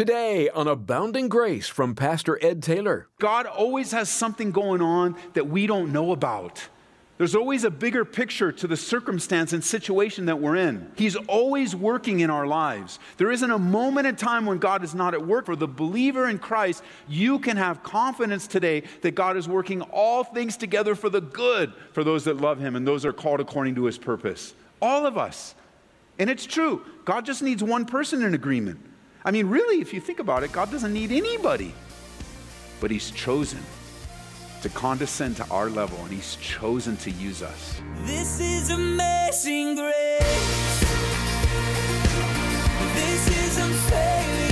Today on Abounding Grace from Pastor Ed Taylor. God always has something going on that we don't know about. There's always a bigger picture to the circumstance and situation that we're in. He's always working in our lives. There isn't a moment in time when God is not at work. For the believer in Christ, you can have confidence today that God is working all things together for the good for those that love Him and those that are called according to His purpose. All of us. And it's true. God just needs one person in agreement. I mean, really, if you think about it, God doesn't need anybody. But He's chosen to condescend to our level, and He's chosen to use us. This is amazing grace. This is unfailing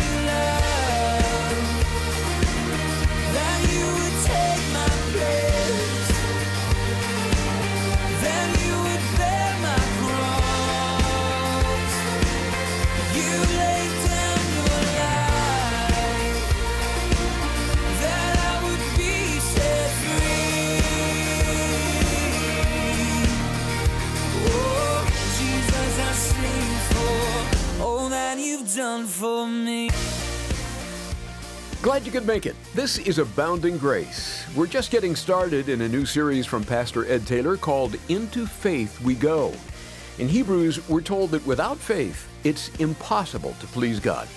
Glad you could make it. This is Abounding Grace. We're just getting started in a new series from Pastor Ed Taylor called Into Faith We Go. In Hebrews, we're told that without faith, it's impossible to please God.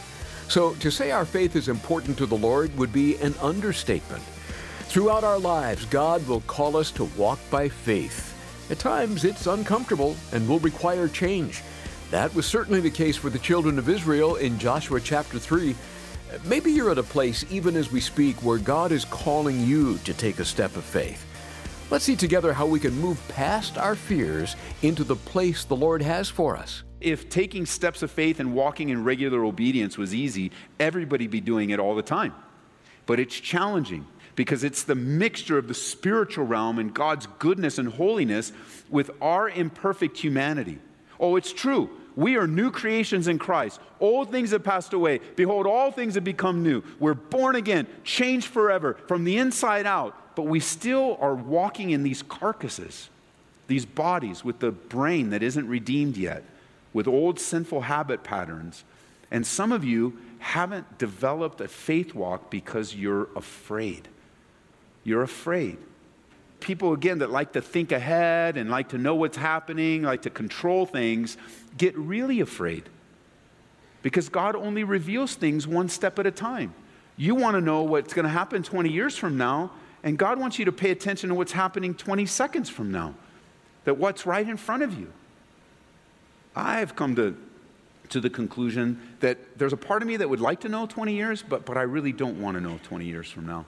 So to say our faith is important to the Lord would be an understatement. Throughout our lives, God will call us to walk by faith. At times, it's uncomfortable and will require change. That was certainly the case for the children of Israel in Joshua chapter 3. Maybe you're at a place, even as we speak, where God is calling you to take a step of faith. Let's see together how we can move past our fears into the place the Lord has for us. If taking steps of faith and walking in regular obedience was easy, everybody'd be doing it all the time. But it's challenging because it's the mixture of the spiritual realm and God's goodness and holiness with our imperfect humanity. Oh, it's true. We are new creations in Christ. Old things have passed away. Behold, all things have become new. We're born again, changed forever from the inside out. But we still are walking in these carcasses, these bodies with the brain that isn't redeemed yet, with old sinful habit patterns. And some of you haven't developed a faith walk because you're afraid. You're afraid. People, again, that like to think ahead and like to know what's happening, like to control things, get really afraid because God only reveals things one step at a time. You want to know what's going to happen 20 years from now, and God wants you to pay attention to what's happening 20 seconds from now, that what's right in front of you. I've come to, to the conclusion that there's a part of me that would like to know 20 years, but, but I really don't want to know 20 years from now.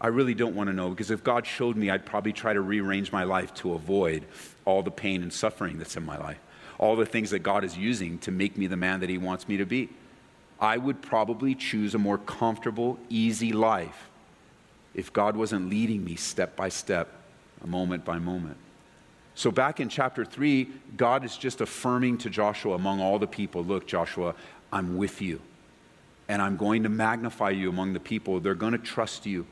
I really don't want to know because if God showed me, I'd probably try to rearrange my life to avoid all the pain and suffering that's in my life, all the things that God is using to make me the man that He wants me to be. I would probably choose a more comfortable, easy life if God wasn't leading me step by step, moment by moment. So, back in chapter 3, God is just affirming to Joshua among all the people look, Joshua, I'm with you, and I'm going to magnify you among the people. They're going to trust you.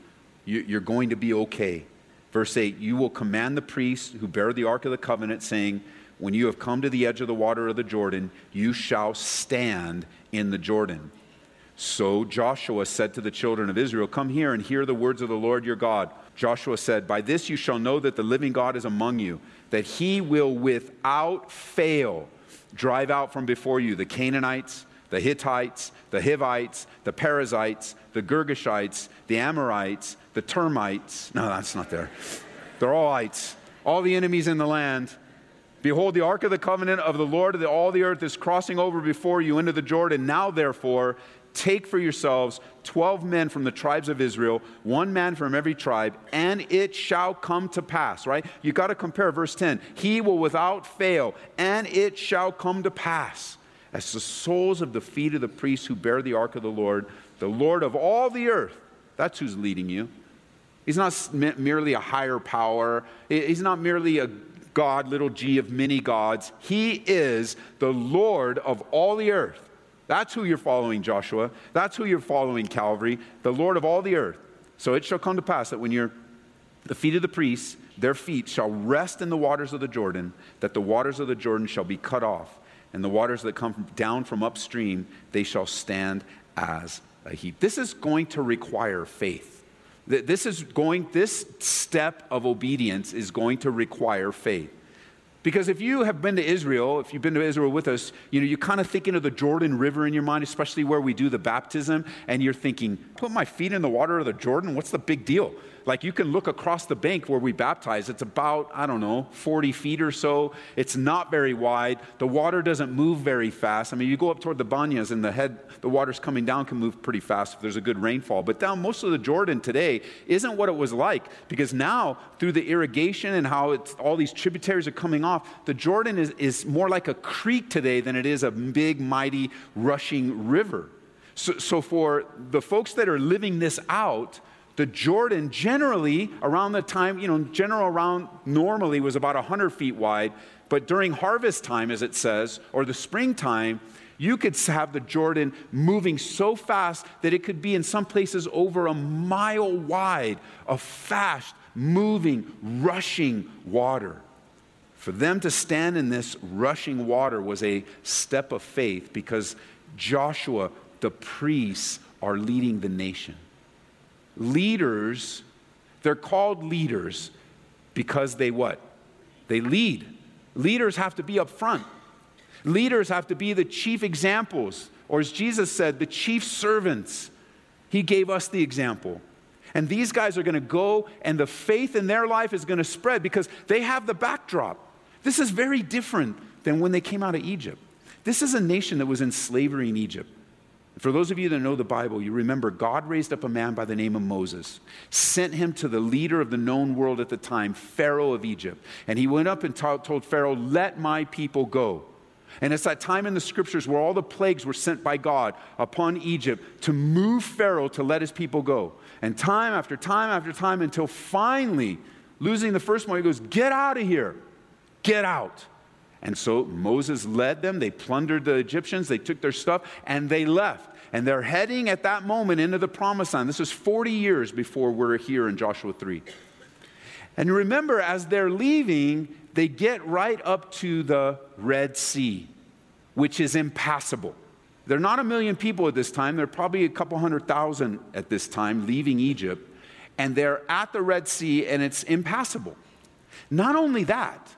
You- You're going to be okay. Verse 8 You will command the priests who bear the ark of the covenant, saying, When you have come to the edge of the water of the Jordan, you shall stand in the Jordan. So Joshua said to the children of Israel, Come here and hear the words of the Lord your God. Joshua said, By this you shall know that the living God is among you, that he will without fail drive out from before you the Canaanites, the Hittites, the Hivites, the Perizzites, the Girgashites, the Amorites, the Termites. No, that's not there. They're all ites. All the enemies in the land. Behold, the ark of the covenant of the Lord of all the earth is crossing over before you into the Jordan. Now, therefore, take for yourselves 12 men from the tribes of Israel, one man from every tribe, and it shall come to pass, right? You got to compare verse 10. He will without fail, and it shall come to pass, as the soles of the feet of the priests who bear the ark of the Lord, the Lord of all the earth, that's who's leading you. He's not merely a higher power. He's not merely a God, little g of many gods. He is the Lord of all the earth. That's who you're following, Joshua. That's who you're following, Calvary, the Lord of all the earth. So it shall come to pass that when you're the feet of the priests, their feet shall rest in the waters of the Jordan, that the waters of the Jordan shall be cut off, and the waters that come down from upstream, they shall stand as a heap. This is going to require faith. Th- This is going, this step of obedience is going to require faith. Because if you have been to Israel, if you've been to Israel with us, you know, you're kind of thinking of the Jordan River in your mind, especially where we do the baptism, and you're thinking, put my feet in the water of the Jordan, what's the big deal? Like you can look across the bank where we baptize. It's about, I don't know, 40 feet or so. It's not very wide. The water doesn't move very fast. I mean, you go up toward the banyas and the head, the water's coming down can move pretty fast if there's a good rainfall. But down most of the Jordan today isn't what it was like because now through the irrigation and how it's, all these tributaries are coming off, the Jordan is, is more like a creek today than it is a big, mighty, rushing river. So, so for the folks that are living this out, the Jordan generally around the time, you know, general around normally was about 100 feet wide, but during harvest time, as it says, or the springtime, you could have the Jordan moving so fast that it could be in some places over a mile wide of fast, moving, rushing water. For them to stand in this rushing water was a step of faith because Joshua, the priests, are leading the nation. Leaders, they're called leaders because they what? They lead. Leaders have to be up front. Leaders have to be the chief examples, or as Jesus said, the chief servants. He gave us the example. And these guys are going to go, and the faith in their life is going to spread because they have the backdrop. This is very different than when they came out of Egypt. This is a nation that was in slavery in Egypt. For those of you that know the Bible, you remember God raised up a man by the name of Moses, sent him to the leader of the known world at the time, Pharaoh of Egypt. And he went up and to- told Pharaoh, Let my people go. And it's that time in the scriptures where all the plagues were sent by God upon Egypt to move Pharaoh to let his people go. And time after time after time until finally, losing the first one, he goes, Get out of here. Get out. And so Moses led them. They plundered the Egyptians, they took their stuff, and they left. And they're heading at that moment into the promised land. This is 40 years before we're here in Joshua 3. And remember, as they're leaving, they get right up to the Red Sea, which is impassable. They're not a million people at this time, they're probably a couple hundred thousand at this time leaving Egypt. And they're at the Red Sea, and it's impassable. Not only that,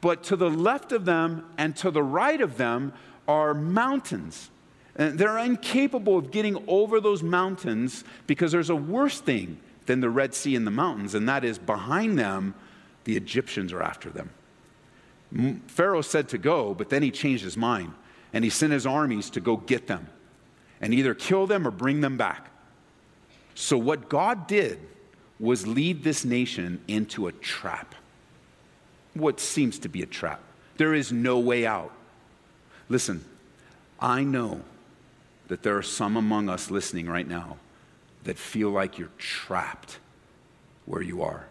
but to the left of them and to the right of them are mountains. And they're incapable of getting over those mountains because there's a worse thing than the Red Sea and the mountains, and that is behind them, the Egyptians are after them. Pharaoh said to go, but then he changed his mind and he sent his armies to go get them and either kill them or bring them back. So, what God did was lead this nation into a trap what seems to be a trap. There is no way out. Listen, I know that there are some among us listening right now that feel like you're trapped where you are.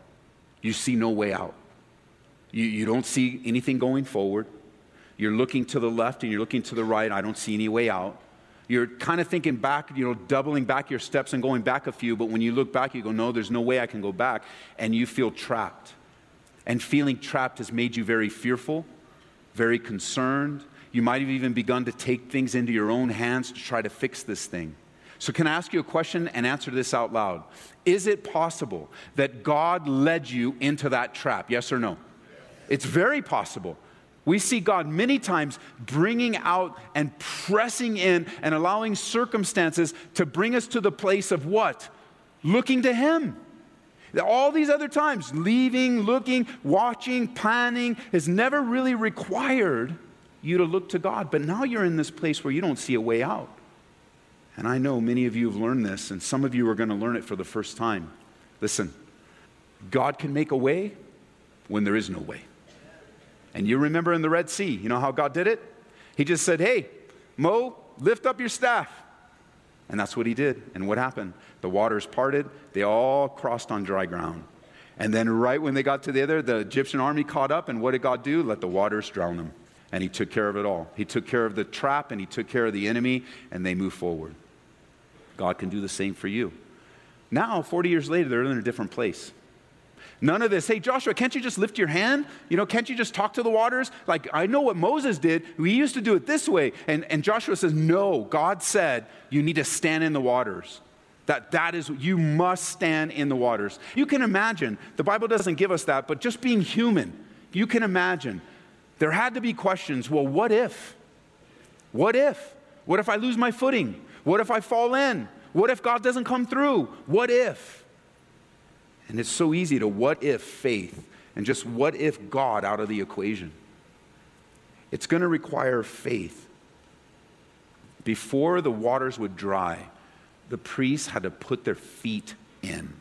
You see no way out. You, you don't see anything going forward. You're looking to the left and you're looking to the right. I don't see any way out. You're kind of thinking back, you know, doubling back your steps and going back a few, but when you look back, you go, no, there's no way I can go back. And you feel trapped. And feeling trapped has made you very fearful, very concerned. You might have even begun to take things into your own hands to try to fix this thing. So, can I ask you a question and answer this out loud? Is it possible that God led you into that trap? Yes or no? It's very possible. We see God many times bringing out and pressing in and allowing circumstances to bring us to the place of what? Looking to Him. All these other times, leaving, looking, watching, planning, has never really required you to look to God. But now you're in this place where you don't see a way out. And I know many of you have learned this, and some of you are going to learn it for the first time. Listen, God can make a way when there is no way. And you remember in the Red Sea, you know how God did it? He just said, Hey, Mo, lift up your staff. And that's what he did. And what happened? The waters parted, they all crossed on dry ground. And then, right when they got to the other, the Egyptian army caught up, and what did God do? Let the waters drown them. And he took care of it all. He took care of the trap, and he took care of the enemy, and they moved forward. God can do the same for you. Now, 40 years later, they're in a different place. None of this, hey, Joshua, can't you just lift your hand? You know, can't you just talk to the waters? Like, I know what Moses did. We used to do it this way. And, and Joshua says, no, God said you need to stand in the waters. That, that is, you must stand in the waters. You can imagine, the Bible doesn't give us that, but just being human, you can imagine. There had to be questions well, what if? What if? What if I lose my footing? What if I fall in? What if God doesn't come through? What if? And it's so easy to what if faith and just what if God out of the equation. It's going to require faith. Before the waters would dry, the priests had to put their feet in.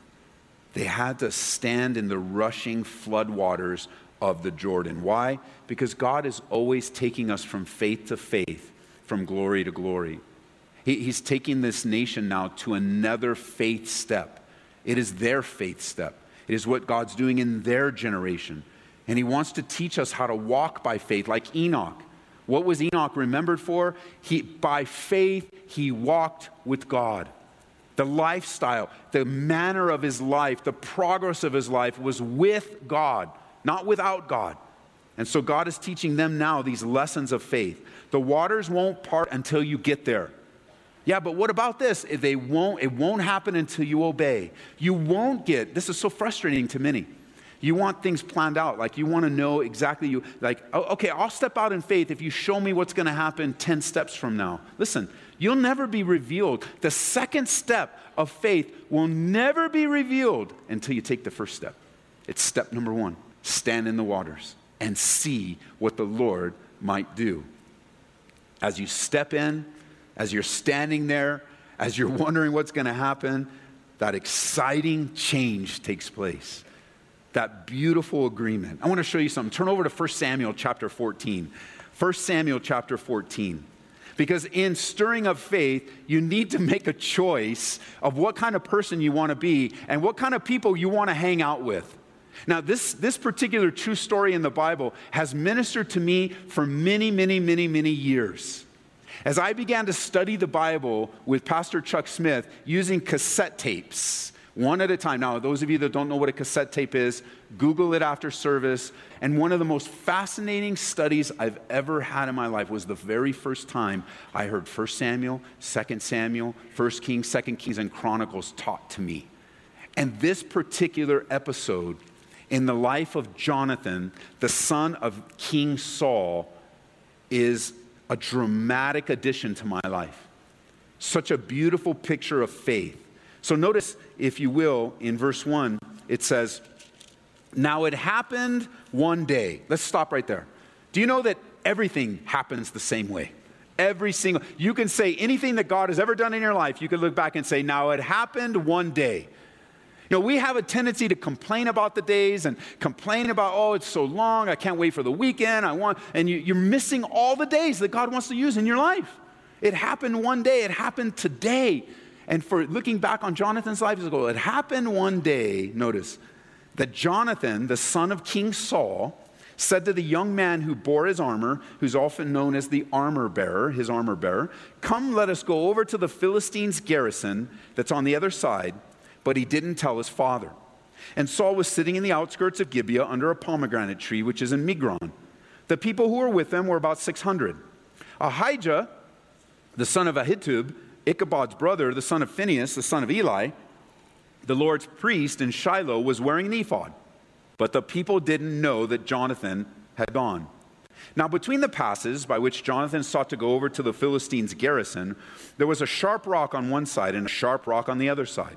They had to stand in the rushing floodwaters of the Jordan. Why? Because God is always taking us from faith to faith, from glory to glory. He, he's taking this nation now to another faith step. It is their faith step, it is what God's doing in their generation. And He wants to teach us how to walk by faith, like Enoch. What was Enoch remembered for? He, by faith, he walked with God. The lifestyle, the manner of his life, the progress of his life was with God, not without God. And so God is teaching them now these lessons of faith. The waters won't part until you get there. Yeah, but what about this? They won't, it won't happen until you obey. You won't get, this is so frustrating to many. You want things planned out. Like you want to know exactly you like, oh, okay, I'll step out in faith if you show me what's going to happen 10 steps from now. Listen, you'll never be revealed. The second step of faith will never be revealed until you take the first step. It's step number one stand in the waters and see what the Lord might do. As you step in, as you're standing there, as you're wondering what's going to happen, that exciting change takes place. That beautiful agreement. I want to show you something. Turn over to 1 Samuel chapter 14. 1 Samuel chapter 14. Because in stirring of faith, you need to make a choice of what kind of person you want to be and what kind of people you want to hang out with. Now, this, this particular true story in the Bible has ministered to me for many, many, many, many years. As I began to study the Bible with Pastor Chuck Smith using cassette tapes, one at a time. Now, those of you that don't know what a cassette tape is, Google it after service. And one of the most fascinating studies I've ever had in my life was the very first time I heard 1 Samuel, 2 Samuel, 1 Kings, 2 Kings, and Chronicles taught to me. And this particular episode in the life of Jonathan, the son of King Saul, is a dramatic addition to my life. Such a beautiful picture of faith. So, notice, if you will, in verse 1, it says, Now it happened one day. Let's stop right there. Do you know that everything happens the same way? Every single, you can say anything that God has ever done in your life, you can look back and say, Now it happened one day. You know, we have a tendency to complain about the days and complain about, oh, it's so long, I can't wait for the weekend, I want, and you, are missing all the days that God wants to use in your life. It happened one day, it happened today. And for looking back on Jonathan's life, it happened one day, notice, that Jonathan, the son of King Saul, said to the young man who bore his armor, who's often known as the armor bearer, his armor bearer, Come, let us go over to the Philistines' garrison that's on the other side but he didn't tell his father. And Saul was sitting in the outskirts of Gibeah under a pomegranate tree, which is in Migron. The people who were with him were about 600. Ahijah, the son of Ahitub, Ichabod's brother, the son of Phinehas, the son of Eli, the Lord's priest in Shiloh, was wearing an ephod. But the people didn't know that Jonathan had gone. Now, between the passes by which Jonathan sought to go over to the Philistines' garrison, there was a sharp rock on one side and a sharp rock on the other side.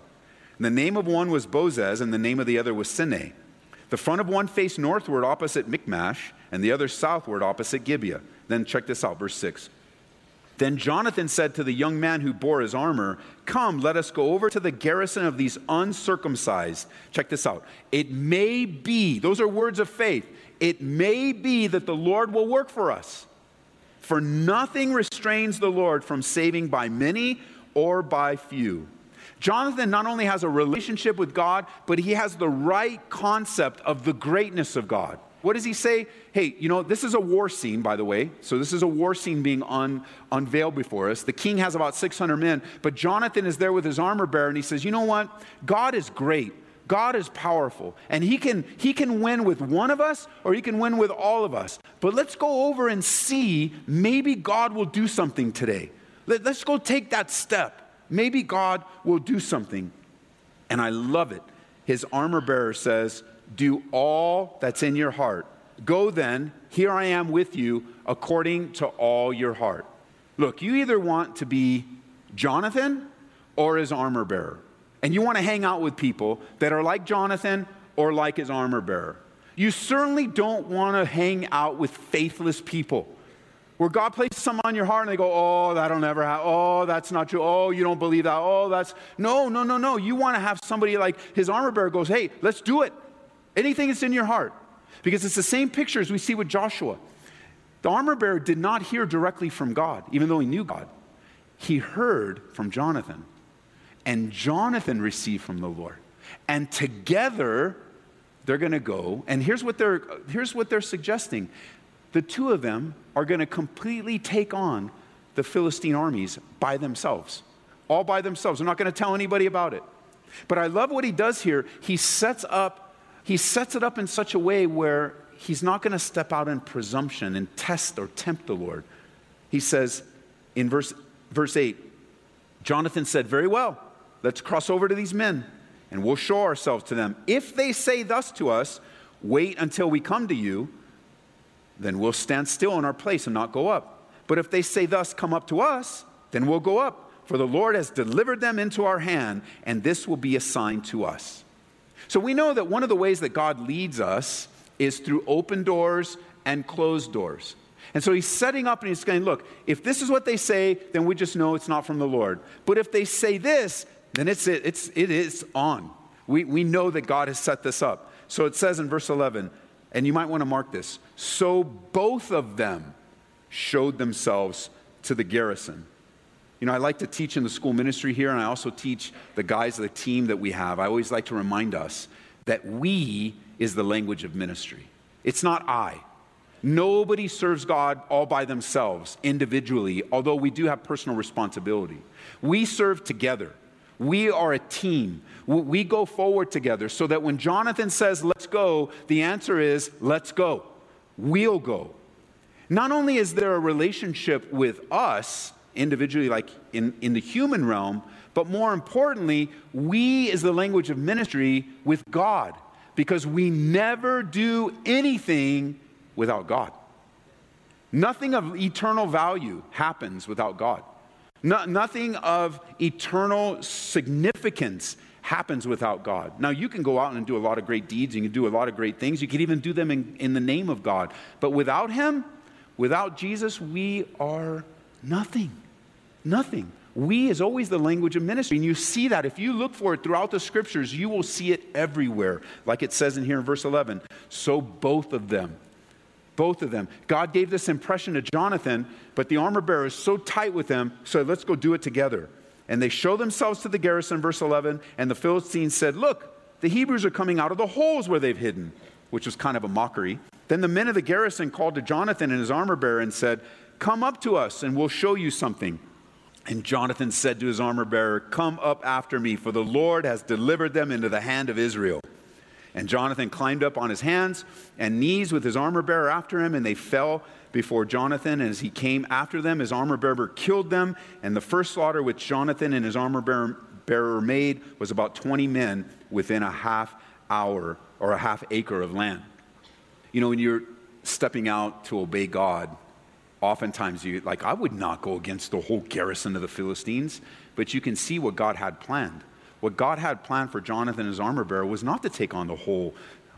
The name of one was Bozez, and the name of the other was Seneh. The front of one faced northward opposite Michmash, and the other southward opposite Gibeah. Then check this out, verse 6. Then Jonathan said to the young man who bore his armor, Come, let us go over to the garrison of these uncircumcised. Check this out. It may be, those are words of faith, it may be that the Lord will work for us. For nothing restrains the Lord from saving by many or by few. Jonathan not only has a relationship with God, but he has the right concept of the greatness of God. What does he say? Hey, you know, this is a war scene, by the way. So, this is a war scene being un, unveiled before us. The king has about 600 men, but Jonathan is there with his armor bearer, and he says, You know what? God is great. God is powerful, and he can, he can win with one of us or He can win with all of us. But let's go over and see maybe God will do something today. Let, let's go take that step. Maybe God will do something. And I love it. His armor bearer says, Do all that's in your heart. Go then, here I am with you, according to all your heart. Look, you either want to be Jonathan or his armor bearer. And you want to hang out with people that are like Jonathan or like his armor bearer. You certainly don't want to hang out with faithless people where God places something on your heart and they go, oh, that'll never happen. Oh, that's not true. Oh, you don't believe that. Oh, that's. No, no, no, no. You want to have somebody like his armor bearer goes, hey, let's do it. Anything that's in your heart. Because it's the same picture as we see with Joshua. The armor bearer did not hear directly from God, even though he knew God. He heard from Jonathan. And Jonathan received from the Lord. And together, they're going to go. And here's what they're, here's what they're suggesting the two of them are going to completely take on the Philistine armies by themselves, all by themselves. They're not going to tell anybody about it. But I love what he does here. He sets up, he sets it up in such a way where he's not going to step out in presumption and test or tempt the Lord. He says in verse, verse 8, Jonathan said, Very well, let's cross over to these men and we'll show ourselves to them. If they say thus to us, Wait until we come to you, then we'll stand still in our place and not go up. But if they say thus, Come up to us, then we'll go up. For the Lord has delivered them into our hand, and this will be a sign to us. So we know that one of the ways that God leads us is through open doors and closed doors. And so he's setting up and he's saying, look, if this is what they say, then we just know it's not from the Lord. But if they say this, then it's, it, it's, it is on. We, we know that God has set this up. So it says in verse 11, and you might want to mark this. So both of them showed themselves to the garrison. You know, I like to teach in the school ministry here, and I also teach the guys of the team that we have. I always like to remind us that we is the language of ministry. It's not I. Nobody serves God all by themselves, individually, although we do have personal responsibility. We serve together. We are a team. We go forward together so that when Jonathan says, let's go, the answer is, let's go. We'll go. Not only is there a relationship with us individually, like in, in the human realm, but more importantly, we is the language of ministry with God because we never do anything without God. Nothing of eternal value happens without God. No, nothing of eternal significance happens without God. Now, you can go out and do a lot of great deeds, you can do a lot of great things, you can even do them in, in the name of God. But without Him, without Jesus, we are nothing. Nothing. We is always the language of ministry. And you see that. If you look for it throughout the scriptures, you will see it everywhere. Like it says in here in verse 11. So both of them both of them. God gave this impression to Jonathan, but the armor bearer is so tight with them, so let's go do it together. And they show themselves to the garrison, verse 11, and the Philistines said, Look, the Hebrews are coming out of the holes where they've hidden, which was kind of a mockery. Then the men of the garrison called to Jonathan and his armor bearer and said, Come up to us, and we'll show you something. And Jonathan said to his armor bearer, Come up after me, for the Lord has delivered them into the hand of Israel. And Jonathan climbed up on his hands and knees with his armor bearer after him, and they fell before Jonathan. And as he came after them, his armor bearer killed them. And the first slaughter which Jonathan and his armor bearer made was about 20 men within a half hour or a half acre of land. You know, when you're stepping out to obey God, oftentimes you, like, I would not go against the whole garrison of the Philistines, but you can see what God had planned. What God had planned for Jonathan his armor bearer was not to take on the whole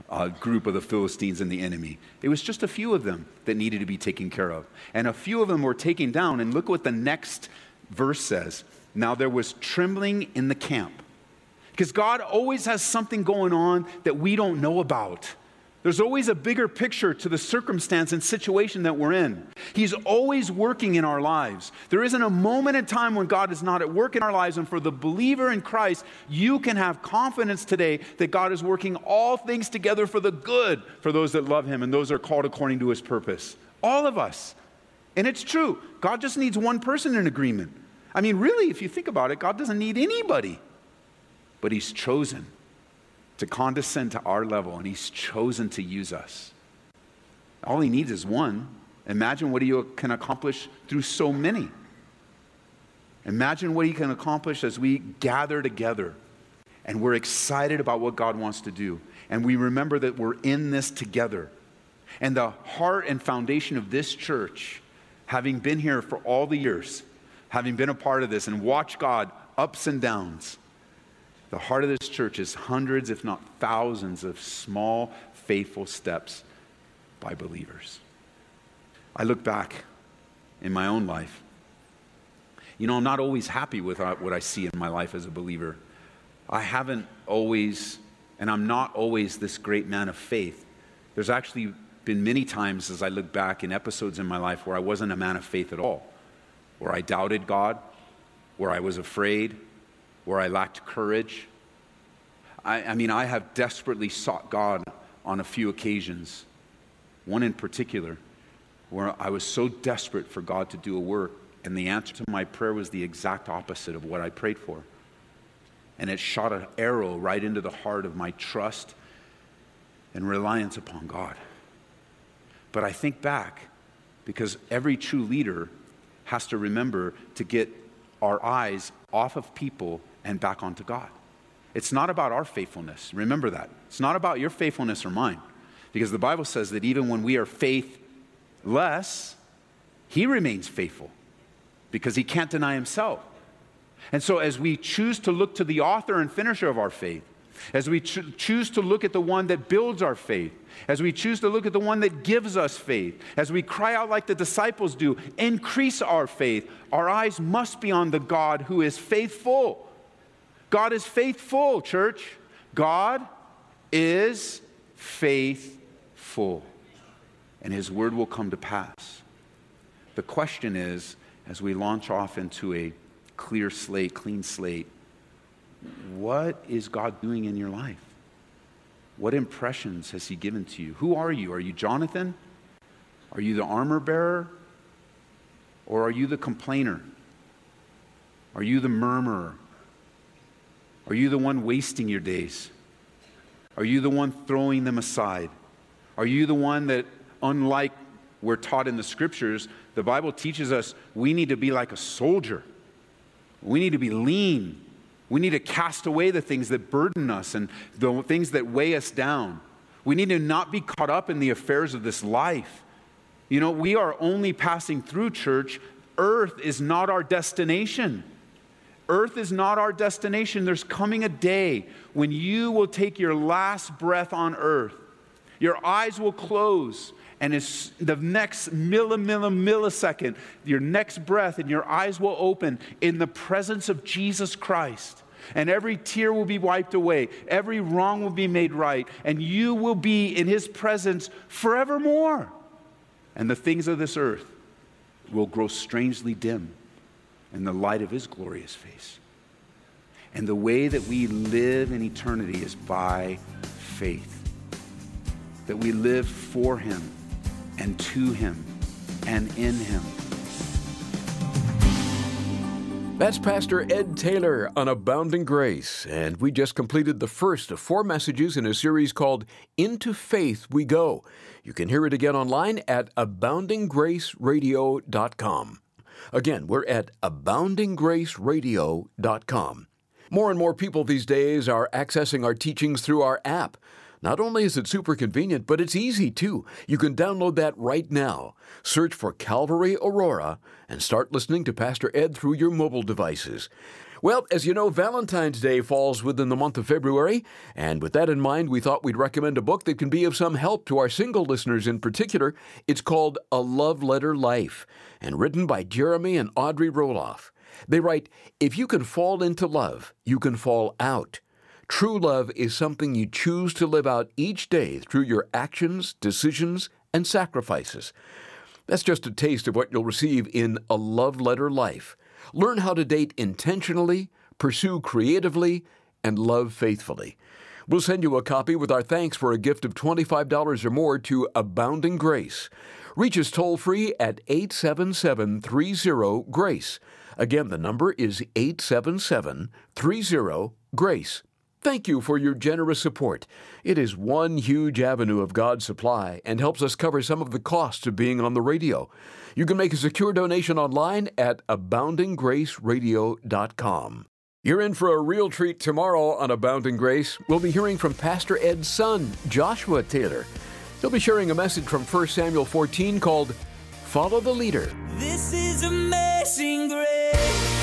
uh, group of the Philistines and the enemy. It was just a few of them that needed to be taken care of. And a few of them were taken down. And look what the next verse says. Now there was trembling in the camp. Because God always has something going on that we don't know about. There's always a bigger picture to the circumstance and situation that we're in. He's always working in our lives. There isn't a moment in time when God is not at work in our lives. And for the believer in Christ, you can have confidence today that God is working all things together for the good for those that love Him and those that are called according to His purpose. All of us. And it's true. God just needs one person in agreement. I mean, really, if you think about it, God doesn't need anybody, but He's chosen to condescend to our level, and He's chosen to use us. All He needs is one. Imagine what He can accomplish through so many. Imagine what He can accomplish as we gather together and we're excited about what God wants to do. And we remember that we're in this together. And the heart and foundation of this church, having been here for all the years, having been a part of this and watched God ups and downs, the heart of this church is hundreds, if not thousands, of small, faithful steps by believers. I look back in my own life. You know, I'm not always happy with uh, what I see in my life as a believer. I haven't always, and I'm not always this great man of faith. There's actually been many times as I look back in episodes in my life where I wasn't a man of faith at all, where I doubted God, where I was afraid, where I lacked courage. I, I mean, I have desperately sought God on a few occasions, one in particular, where I was so desperate for God to do a work, and the answer to my prayer was the exact opposite of what I prayed for and it shot an arrow right into the heart of my trust and reliance upon God. But I think back because every true leader has to remember to get our eyes off of people and back onto God. It's not about our faithfulness. Remember that. It's not about your faithfulness or mine. Because the Bible says that even when we are faithless, He remains faithful because He can't deny Himself. And so, as we choose to look to the author and finisher of our faith, as we cho- choose to look at the one that builds our faith, as we choose to look at the one that gives us faith, as we cry out like the disciples do, increase our faith, our eyes must be on the God who is faithful. God is faithful, church. God is faithful. And his word will come to pass. The question is, as we launch off into a clear slate, clean slate. What is God doing in your life? What impressions has He given to you? Who are you? Are you Jonathan? Are you the armor bearer? Or are you the complainer? Are you the murmurer? Are you the one wasting your days? Are you the one throwing them aside? Are you the one that, unlike we're taught in the scriptures, the Bible teaches us we need to be like a soldier? We need to be lean. We need to cast away the things that burden us and the things that weigh us down. We need to not be caught up in the affairs of this life. You know, we are only passing through church. Earth is not our destination. Earth is not our destination. There's coming a day when you will take your last breath on earth. Your eyes will close and it's the next millisecond, your next breath, and your eyes will open in the presence of Jesus Christ. And every tear will be wiped away, every wrong will be made right, and you will be in his presence forevermore. And the things of this earth will grow strangely dim in the light of his glorious face. And the way that we live in eternity is by faith. That we live for him and to Him and in Him. That's Pastor Ed Taylor on Abounding Grace, and we just completed the first of four messages in a series called Into Faith We Go. You can hear it again online at aboundinggraceradio.com. Again, we're at aboundinggraceradio.com. More and more people these days are accessing our teachings through our app. Not only is it super convenient, but it's easy too. You can download that right now. Search for Calvary Aurora and start listening to Pastor Ed through your mobile devices. Well, as you know, Valentine's Day falls within the month of February, and with that in mind, we thought we'd recommend a book that can be of some help to our single listeners in particular. It's called A Love Letter Life, and written by Jeremy and Audrey Roloff. They write If you can fall into love, you can fall out. True love is something you choose to live out each day through your actions, decisions, and sacrifices. That's just a taste of what you'll receive in A Love Letter Life. Learn how to date intentionally, pursue creatively, and love faithfully. We'll send you a copy with our thanks for a gift of $25 or more to Abounding Grace. Reach us toll free at 877 30 GRACE. Again, the number is 877 30 GRACE. Thank you for your generous support. It is one huge avenue of God's supply and helps us cover some of the costs of being on the radio. You can make a secure donation online at aboundinggraceradio.com. You're in for a real treat tomorrow on Abounding Grace. We'll be hearing from Pastor Ed's son, Joshua Taylor. He'll be sharing a message from 1 Samuel 14 called Follow the Leader. This is amazing grace.